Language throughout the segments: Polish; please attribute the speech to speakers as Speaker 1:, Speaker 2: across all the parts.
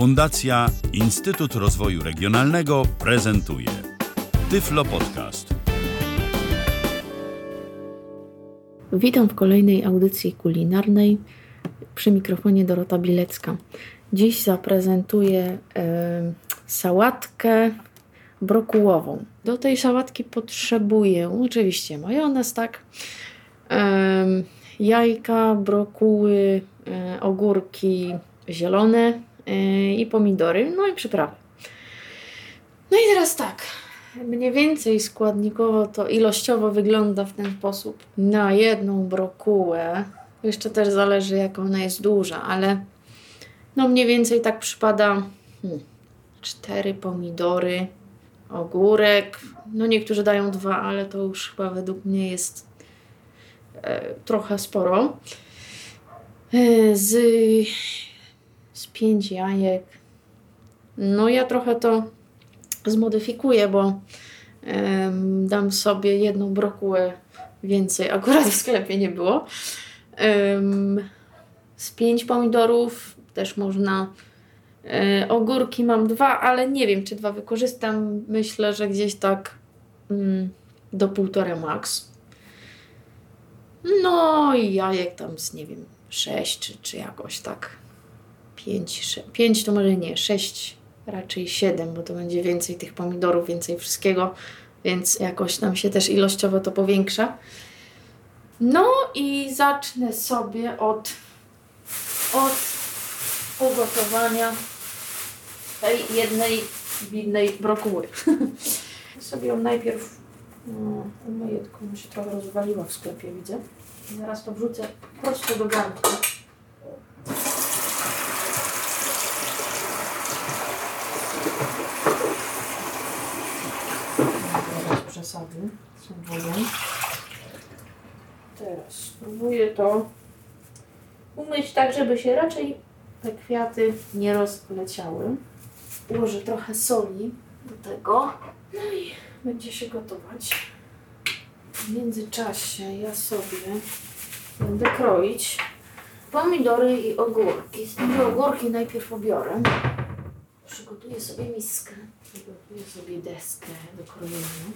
Speaker 1: Fundacja Instytut Rozwoju Regionalnego prezentuje Tyflo Podcast.
Speaker 2: Witam w kolejnej audycji kulinarnej przy mikrofonie Dorota Bilecka. Dziś zaprezentuję e, sałatkę brokułową. Do tej sałatki potrzebuję oczywiście majonez, tak, e, jajka, brokuły, e, ogórki zielone i pomidory, no i przyprawy. No i teraz tak, mniej więcej składnikowo to ilościowo wygląda w ten sposób. Na jedną brokułę, jeszcze też zależy jak ona jest duża, ale no mniej więcej tak przypada hmm, cztery pomidory, ogórek. No niektórzy dają dwa, ale to już chyba według mnie jest e, trochę sporo. E, z, z pięć jajek. No ja trochę to zmodyfikuję, bo dam sobie jedną brokułę więcej. Akurat w sklepie nie było. Z pięć pomidorów też można. E, ogórki mam dwa, ale nie wiem, czy dwa wykorzystam. Myślę, że gdzieś tak mm, do półtora max. No i jajek tam z, nie wiem, sześć czy, czy jakoś tak. Pięć, sze- pięć to może nie, sześć raczej siedem, bo to będzie więcej tych pomidorów, więcej wszystkiego, więc jakoś tam się też ilościowo to powiększa. No i zacznę sobie od, od ugotowania tej jednej widnej brokuły. sobie ją najpierw no, umyję, tylko się trochę rozwaliła w sklepie, widzę. Zaraz to wrzucę prosto do garnka. Teraz przesady są wodą. Teraz spróbuję to umyć tak, żeby się raczej te kwiaty nie rozleciały. Ułożę trochę soli do tego. No i będzie się gotować. W międzyczasie ja sobie będę kroić pomidory i ogórki. Z tego ogórki najpierw obiorę. Przygotuję sobie miskę. Przygotuję sobie deskę do krojenia.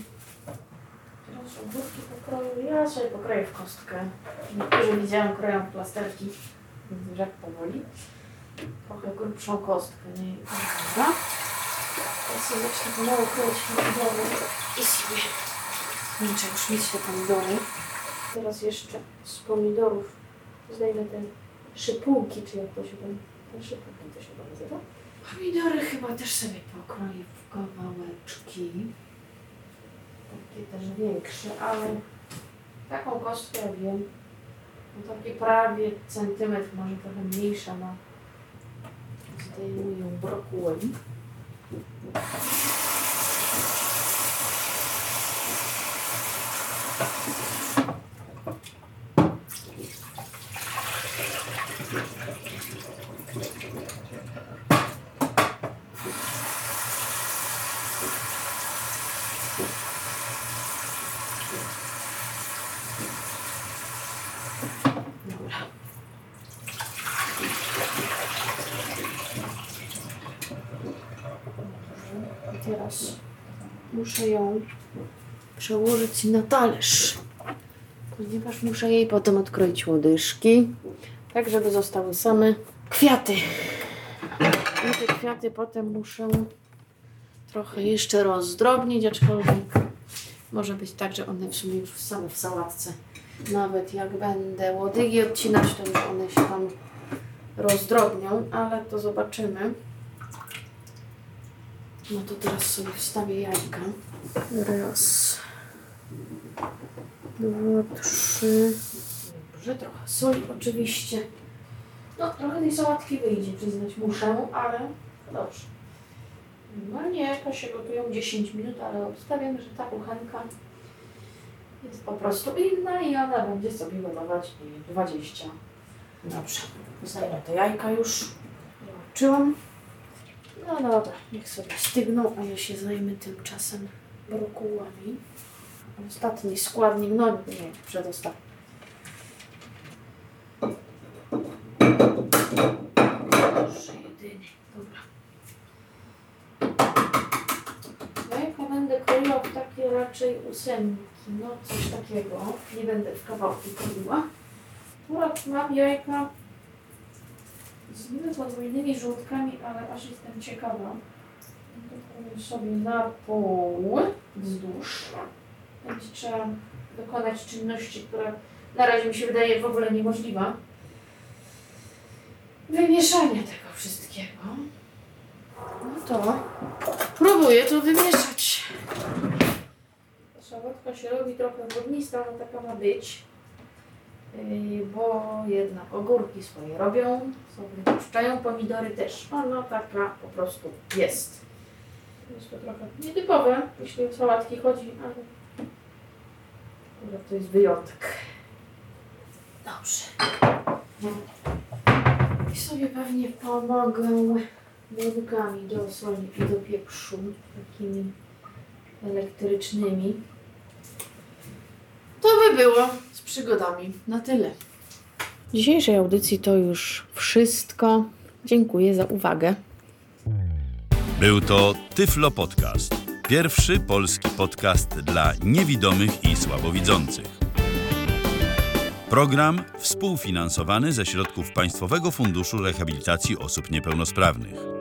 Speaker 2: Teraz ogórki pokroję. Ja sobie pokroję w kostkę. Niektórzy widziałam kroją plasterki. Więc jak powoli. Trochę grubszą kostkę. Nie, dobra. Ja sobie zacznę pomału kroić pomidory i sobie zmniejszę już mieć te pomidory. Teraz jeszcze z pomidorów zdejmę te szypułki, czy jak to się tam... Te szypułki to się nazywa. Pomidory chyba też sobie pokroję w kawałeczki. Takie też większe, ale taką kostkę wiem. No takie prawie centymetr, może trochę mniejsza ma. Zdejmuję brokułem. Dobra. I teraz muszę ją przełożyć na talerz, ponieważ muszę jej potem odkroić łodyżki, tak żeby zostały same kwiaty. I te kwiaty potem muszę trochę jeszcze rozdrobnić, aczkolwiek może być tak, że one w sumie już same w sałatce nawet jak będę łodygi odcinać, to już one się tam rozdrobnią, ale to zobaczymy. No to teraz sobie wstawię jajka. Raz, dwa, trzy. Dobrze, trochę soli oczywiście. No, trochę tej sałatki wyjdzie, przyznać muszę, ale dobrze. Normalnie jajka się gotują 10 minut, ale obstawiam, że ta kuchenka jest po prostu inna i ona będzie sobie gotować nie wiem, 20. Dobrze. Zdejmę te jajka już. Zobaczyłam. No dobra, niech sobie stygną, a ja się zajmę tymczasem brokułami. Ostatni składnik, no nie, przedostatni. Proszę jedynie, dobra. No ja będę kroiła w takie raczej ósemki, no coś takiego. Nie będę w kawałki kroiła. Akurat mam jajka z podwójnymi żółtkami, ale aż jestem ciekawa. Powiem sobie na pół wzdłuż. Będzie trzeba dokonać czynności, która na razie mi się wydaje w ogóle niemożliwa. Wymieszania tego wszystkiego. No to próbuję to wymieszać. Sałatka się robi trochę wodnista, no taka ma być. Yy, bo jednak ogórki swoje robią, sobie puszczają, pomidory też. Ona taka po prostu jest. Jest to trochę nietypowe, jeśli o sałatki chodzi, ale to jest wyjątek. Dobrze. I sobie pewnie pomogę młodkami do soli i do pieprzu, takimi elektrycznymi. To by było z przygodami. Na tyle. W dzisiejszej audycji to już wszystko. Dziękuję za uwagę.
Speaker 1: Był to Tyflo Podcast. Pierwszy polski podcast dla niewidomych i słabowidzących. Program współfinansowany ze środków Państwowego Funduszu Rehabilitacji Osób Niepełnosprawnych.